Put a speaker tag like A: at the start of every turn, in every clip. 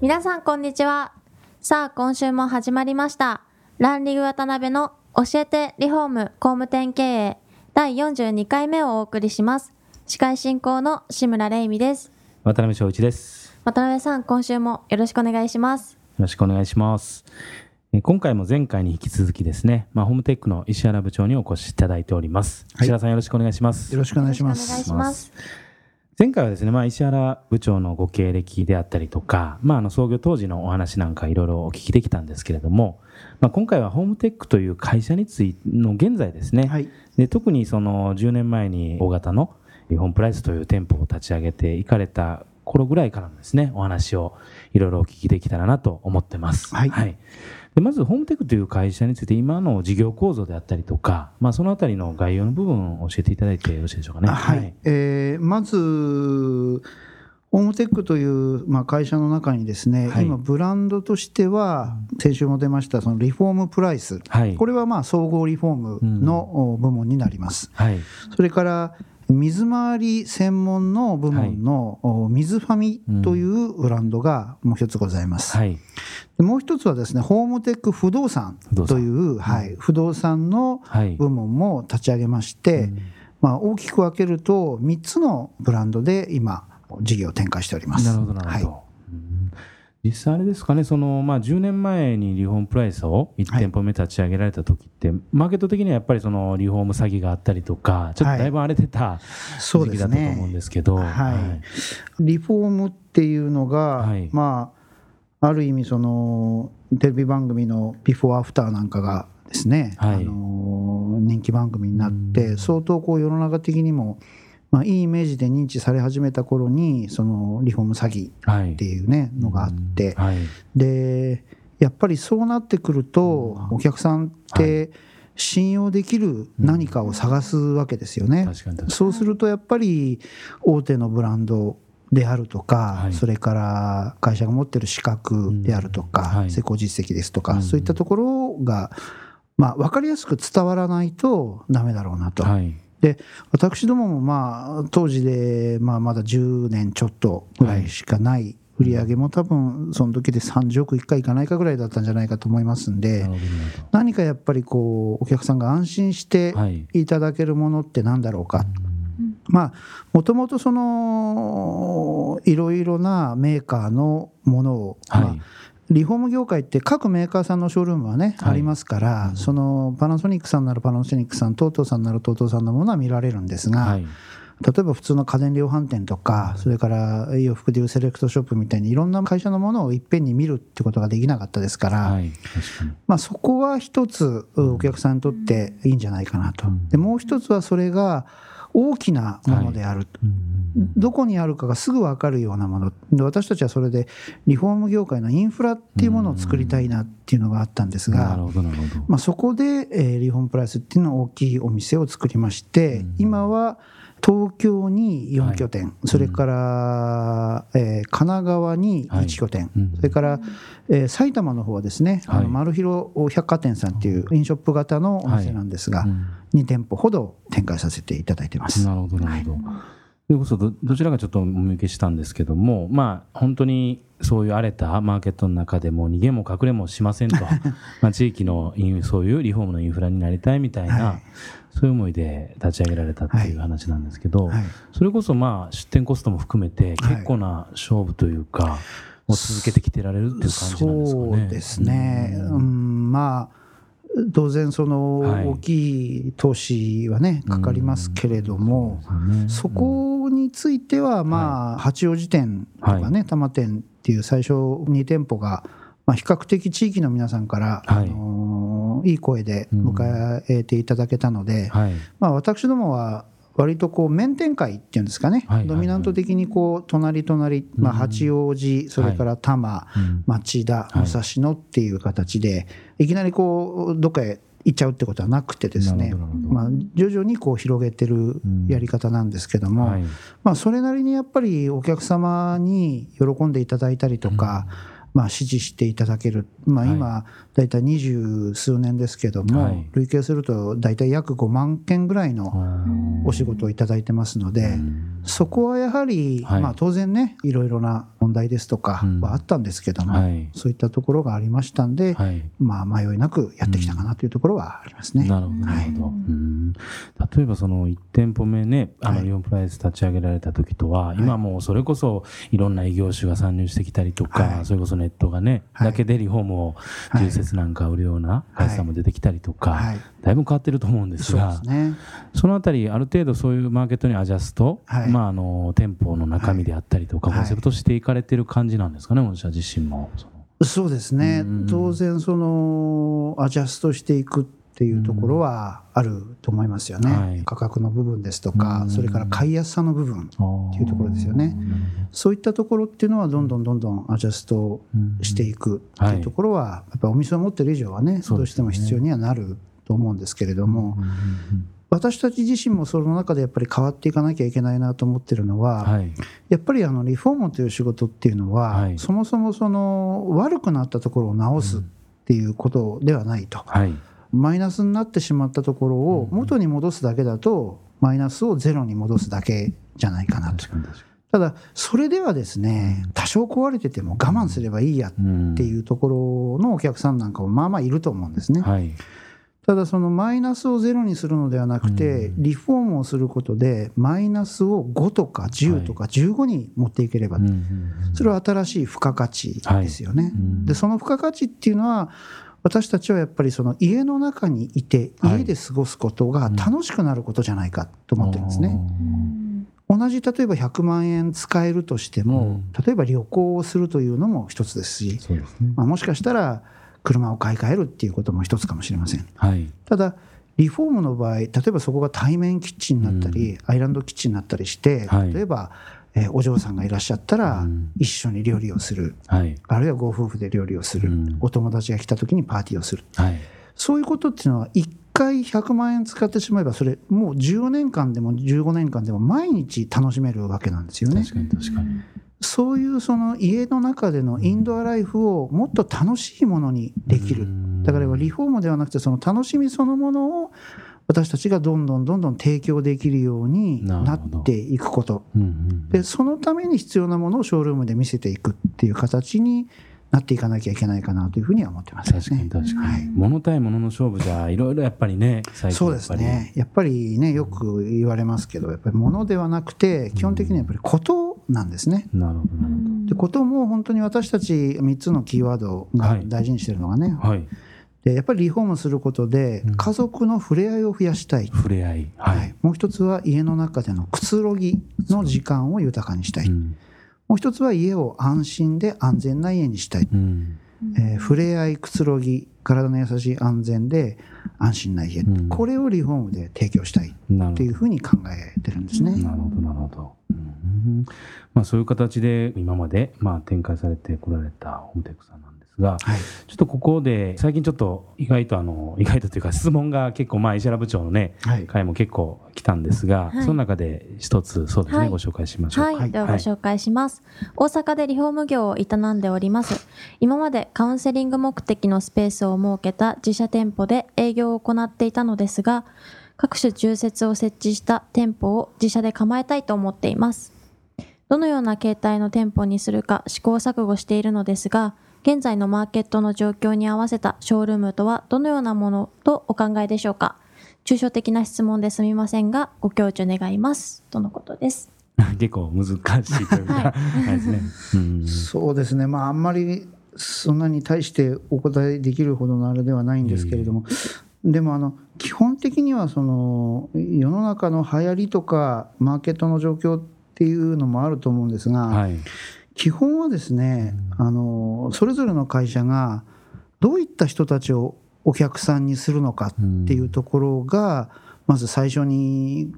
A: 皆さんこんにちはさあ今週も始まりましたランリグ渡辺の教えてリフォーム工務店経営第42回目をお送りします司会進行の志村玲美です
B: 渡辺翔一です。
A: 渡辺さん今週もよろしくお願いします
B: よろしくお願いします。え今回も前回に引き続きですね、まあ、ホームテックの石原部長にお越しいただいております。
C: はい
B: 石原さんよろしくお願いします。
C: よろしくお願いしま
A: よろしくお願い
C: す。
A: します
B: 前回はですね、まあ、石原部長のご経歴であったりとか、まあ、あの創業当時のお話なんかいろいろお聞きできたんですけれども、まあ、今回はホームテックという会社についての現在ですね、
C: はい。
B: で特にその10年前に大型の日本プライスという店舗を立ち上げていかれた頃ぐらいからのですねお話をいろいろお聞きできたらなと思ってます。
C: はい
B: でまずホームテックという会社について今の事業構造であったりとか、まあ、そのあたりの概要の部分を教えていただいてよろしいでしょうかね。
C: あはい。えーまず、ホームテックという、まあ、会社の中にですね、
B: はい
C: 今、ブランドとしては、先週も出ました、そのリフォームプライス。
B: はい。
C: これはまあ総合リフォームのお部門になります。
B: はい。
C: それから、水回り専門の部門のお水ファミというブランドがもう一つございます。
B: はい。
C: でもう一つはですね、ホームテック不動産という、はい、不動産の
B: はい。
C: 部門も立ち上げまして、まあ、大きく分けると3つのブランドで今事業を展開しております。
B: なるほど、なるほど。
C: はい
B: うん実際あれですかね、そのまあ、10年前にリフォームプライスを1店舗目立ち上げられた時って、マーケット的にはやっぱりそのリフォーム詐欺があったりとか、ちょっとだいぶ荒れてた
C: そう
B: 時期だったと思うんですけど、
C: はい。リフォームっていうのが、
B: はい。
C: まあ、ある意味そのテレビ番組の「ビフォーアフター」なんかがですね、
B: はい。
C: あの人気番組になっ
B: う
C: て
B: ん。
C: 相当こう世の中的にも、まあ、いいイメージで認知され始めた頃にそのリフォーム詐欺
B: はい。
C: っていうねのがあって、
B: はい。
C: でやっぱりそうなってくると
B: うん。
C: お客さんって信用できる何かを探すわけですよね。そうするとやっぱり大手のブランドであるとか、
B: はい。
C: それから会社が持ってる資格であるとか、
B: うんはい。
C: 成功実績ですとか、
B: うん。
C: そういったところが、まあ、分かりやすく伝わらないとダメだろうなと。
B: にはい
C: 私どももまあ当時でまあまだ10年ちょっとぐらいしかない売り上げも多分その時で30億いくかいかないかぐらいだったんじゃないかと思いますんで何かやっぱりこうお客さんが安心して
B: い。
C: いただけるものって何だろうか。
B: うん。
C: まあもともとそのいろいろなメーカーのものを、
B: はい。
C: まあリフォーム業界って各メーカーさんのショールームはね、
B: はい。
C: ありますから、そのパナソニックさんならパナソニックさん TOTO さんなら TOTO さんのものは見られるんですが、
B: はい。
C: 例えば普通の家電量販店とか、それから洋服でいうセレクトショップみたいにいろんな会社のものをいっぺんに見るってことができなかったですから、
B: はい。
C: まあ、そこは一つお客さんにとっていいんじゃないかなと。
B: うん。
C: でもう一つはそれが大きなものである。どこにあるかがすぐ分かるようなもの。で私たちはそれでリフォーム業界のインフラっていうものを作りたいなっていうのがあったんですが、まあ、そこで、えーリフォームプライスっていうのを大きいお店を作りまして、
B: うん。
C: 今は東京に4拠点、それから、えー神奈川に1拠点、
B: うん。
C: それから、えー埼玉の方はですね、あ
B: はい。
C: のマルヒロ百貨店さんっていうインショップ型のお店なんですが、
B: うん。
C: 2店舗ほど展開させていただいてます。
B: なるほどなるほど。それこそどどちらかちょっとお見受けしたんですけども、まあ、本当にそういう荒れたマーケットの中でも逃げも隠れもしませんと。まあ地域のそういうリフォームのインフラになりたいみたいな、
C: はい
B: そういう思いで立ち上げられたっていう話なんですけど、
C: はい。
B: それこそまあ出店コストも含めて
C: はい。
B: 結構な勝負というか、を続けてきてられるっていう感じなんですかね。
C: そうですね、
B: う
C: うんんまあ当然その
B: はい。
C: 大きい投資はねかかりますけれども、
B: ね。
C: そこについてはまあ八王子店とかね多摩店っていう最初2店舗がまあ比較的地域の皆さんからあ
B: はい
C: のいい声で迎えていただけたので
B: はい。
C: まあ私どもは割とこう面展開っていうんですかね、ドミナント的にこう隣隣、まあ、
B: うん
C: 八王子、それから多摩、
B: うん。
C: 町田、
B: はい。
C: 武蔵野っていう形で、いきなりこうどっかへ行っちゃうってことはなくてですねまあ、徐々にこう広げてるやり方なんですけども、
B: はい。
C: まあ、それなりにやっぱりお客様に喜んでいただいたりとか、まあ、支持していただける、まあ、
B: はい。
C: 今、大体二十数年ですけども、
B: はい。
C: 累計すると大体約5万件ぐらいの
B: あ
C: お仕事をいただいてますので、そこはやはり、
B: はい。
C: まあ、当然ね、いろいろな問題ですとか
B: うん。
C: はあったんですけども、
B: はい。
C: そういったところがありましたんで、
B: はい。
C: まあ、迷いなくやってきたかなというところはありますね。
B: なるほど、なるほど。
A: はい。
B: うん。例えばその1店舗目ね、あ
C: はい
B: のリオンプライス立ち上げられた時とは、今もうそれこそいろんな異業種が参入してきたりとか、
C: はい。
B: それこそネットがね、
C: はい。
B: だけでリフォームを
C: はい
B: 重設なんか売るような会社さんも出てきたりとか、
C: はい。
B: だいぶ変わってると思うんですが、
C: すね。
B: そのあたり、ある程度そういうマーケットにアジャスト、
C: はい。
B: まあ、あの店舗の中身であったりとか、
C: はい。
B: コンセプトしていかれてる感じなんですかね、御社自身も。そ
C: うですね。
B: うん、
C: 当然、そのアジャストしていくっていうところはあると思いますよね、
B: はい。
C: 価格の部分ですと
B: うん。
C: か、それから買いやすさの部分、
B: って
C: いうところですよね。そういったところっていうのは、どんどんどんどんアジャストしていくっていうところは、やっぱりお店を持ってる以上はね、どうしても必要にはなると思うんですけれども、私たち自身もその中でやっぱり変わっていかなきゃいけないなと思ってるのは、
B: はい。
C: やっぱりあのリフォームという仕事っていうのは、
B: はい。
C: そもそもその悪くなったところを直すっていうことではないと、
B: はい
C: マイナスになってしまったところを元に戻すだけだと、マイナスをゼロに戻すだけじゃないかなと。ただ、それではですね、多少壊れてても我慢すればいいやっていうところのお客さんなんかもまあまあいると思うんですね。
B: はい。
C: ただそのマイナスをゼロにするのではなくて、
B: うん。
C: リフォームをすることでマイナスを5とか10とか15に持っていければ、それは新しい付加価値ですよね。その付加価値っていうのは私たちはやっぱりその家の中にいて
B: はい。
C: 家で過ごすことが楽しくなることじゃないかと思ってるんですね。同じ例えば100万円使えるとしても、例えば旅行をするというのも一つですし、
B: ね。
C: まあ、もしかしたら車を買い替えるっていうことも一つかもしれません。
B: はい。
C: ただリフォームの場合例えばそこが対面キッチンになったり、アイランドキッチンになったりして、
B: はい。
C: 例えば、えーお嬢さんがいらっしゃったら、
B: うん。
C: 一緒に料理をする。
B: はい。
C: あるいはご夫婦で料理をする、
B: うん。
C: お友達が来た時にパーティーをする。
B: はい。
C: そういうことっていうのは1回100万円使ってしまえばそれもう10年間でも15年間でも毎日楽しめるわけなんですよね。
B: 確。かに確かに。
C: そういうその家の中でのインドアライフをもっと楽しいものにできる。だからリフォームではなくてその楽しみそのものを私たちがどんどんどんどん提供できるようになっていくこと。
B: うんうん
C: でそのために必要なものをショールームで見せていくっていう形になっていかなきゃいけないかなというふうには思ってますね。
B: 確かに確かに、
C: はい。
B: 物対物の勝負じゃいろいろやっぱりね最近
C: そうですね。やっぱりねよく言われますけどやっぱり物ではなくて基本的にはやっぱりことなんですね。
B: なるほど。なる
C: でことも本当に私たち3つのキーワードが大事にしてるのがね、
B: ほどはい
C: でやっぱりリフォームすることで
B: うん。
C: 家族の触れ合いを増やしたい、
B: 触れ合い。はい、
C: はい。もう一つは家の中でのくつろぎの時間を豊かにしたい、
B: うん。
C: もう一つは家を安心で安全な家にしたい、
B: うん。
C: えー触れ合いくつろぎ体の優しい安全で安心な家、
B: うん。
C: これをリフォームで提供したいっていうふうに考えてるんですね。
B: なるほど。なるほど、うん。まあ、そういう形で今までまあ展開されてこられたホームテックさんなんですが
C: はい。
B: ちょっとここで最近ちょっと意外とあの意外とというか質問が結構まあ石原部長のね
C: はい。
B: 回も結構来たんですが、
A: はい。
B: その中で一つそうですね、
A: はい。
B: ご紹介しましょう。か。
A: はい、ではご紹介します、大阪でリフォーム業を営んでおります。今までカウンセリング目的のスペースを設けた自社店舗で営業を行っていたのですが、各種重設を設置した店舗を自社で構えたいと思っています。どのような形態の店舗にするか試行錯誤しているのですが、現在のマーケットの状況に合わせたショールームとはどのようなものとお考えでしょうか？抽象的な質問ですみませんが、ご教授願います。とのことです。
B: 結構難しいというか、
A: はい
B: ですね。うん
C: そうですね、まあ、あんまりそんなに対してお答えできるほどのあれではないんですけれども、でもあの基本的にはその世の中の流行りとかマーケットの状況っていうのもあると思うんですが、
B: はい。
C: 基本はですね、あのそれぞれの会社がどういった人たちをお客さんにするのかっていうところがまず最初に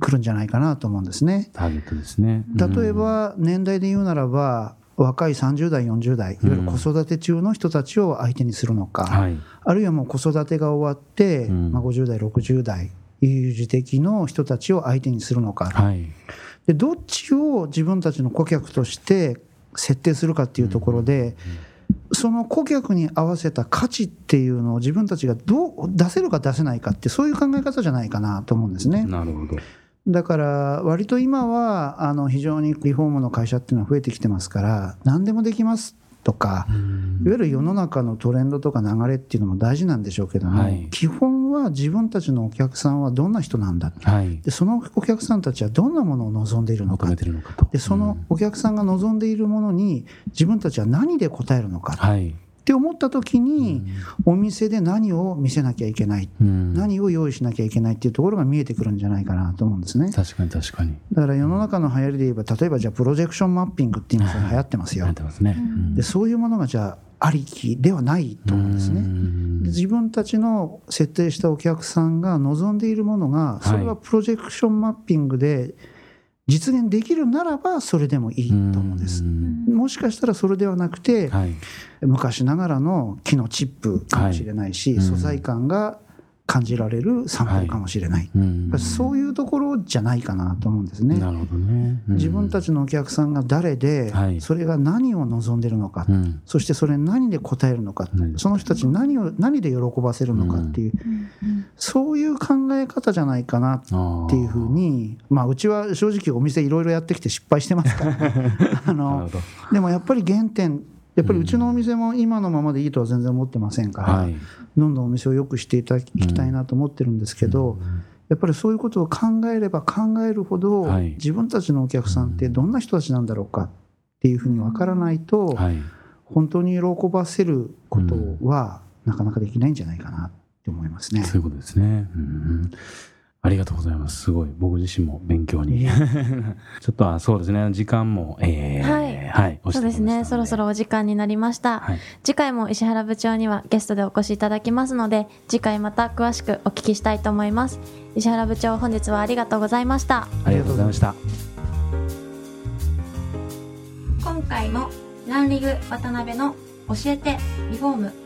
C: くるんじゃないかなと思うんですね。
B: ターゲットですね。
C: 例えば年代で言うならば若い30代40代いわゆる子育て中の人たちを相手にするのか、
B: はい。
C: あるいはもう子育てが終わって、
B: うん
C: まあ、50代60代有事的の人たちを相手にするのか、
B: はい。
C: でどっちを自分たちの顧客として設定するかっていうところで、その顧客に合わせた価値っていうのを自分たちがどう出せるか出せないかってそういう考え方じゃないかなと思うんですね。
B: なるほど。
C: だから割と今はあの非常にリフォームの会社っていうのは増えてきてますから何でもできますとか、いわゆる世の中のトレンドとか流れっていうのも大事なんでしょうけども、
B: はい
C: 基本は自分たちのお客さんはどんな人なんだ
B: はい。
C: でそのお客さんたちはどんなものを望んでいるのか。でそのお客さんが望んでいるものに自分たちは何で応えるのか
B: はい。
C: って思った時にお店で何を見せなきゃいけない
B: うん
C: 何を用意しなきゃいけないっていうところが見えてくるんじゃないかなと思うんですね。
B: 確かに確かに。
C: だから世の中の流行りで言えば例えばじゃあプロジェクションマッピングっていうのが流行ってますよ
B: やっ。てますね。うん
C: でそういうものがじゃあありきではないと思うんですね。
B: うん
C: で自分たちの設定したお客さんが望んでいるものがそれはプロジェクションマッピングで実現できるならばそれでもいいと思うんです。もしかしたらそれではなくて
B: はい。
C: 昔ながらの木のチップかもしれないし、
B: はい。うん
C: 素材感が感じられるサンプルかもしれない、
B: うん。
C: そういうところじゃないかなと思うんですね。
B: なるほどね。うん。
C: 自分たちのお客さんが誰で、
B: はい。
C: それが何を望んでるのか、
B: うん。
C: そしてそれに何で応えるのか、
B: 何で
C: その人たちに何を何で喜ばせるのかっていう、そういう考え方じゃないかなっ
B: あ
C: ていうふうに、まあ、うちは正直お店いろいろやってきて失敗してますから、あ
B: ー なる
C: の。でもやっぱり原点やっぱりうちのお店も今のままでいいとは全然思ってませんから、
B: はい。
C: どんどんお店を良くしていただきたいなと思ってるんですけど、やっぱりそういうことを考えれば考えるほど、
B: はい
C: 自分たちのお客さんってどんな人たちなんだろうかっていうふうに分からないと、
B: はい。
C: 本当に喜ばせることはなかなかできないんじゃないかなって思いますね。
B: そういうことですね。うんありがとうございます。すごい。僕自身も勉強に。ちょっと、あそうですね。時間も、えー、
A: はい
B: はい。
A: そうですね。そろそろお時間になりました。
B: はい。
A: 次回も石原部長にはゲストでお越しいただきますので、次回また詳しくお聞きしたいと思います。石原部長、本日はありがとうございました。
B: ありがとうございました。
A: 今回もランリグ渡辺の教えてリフォーム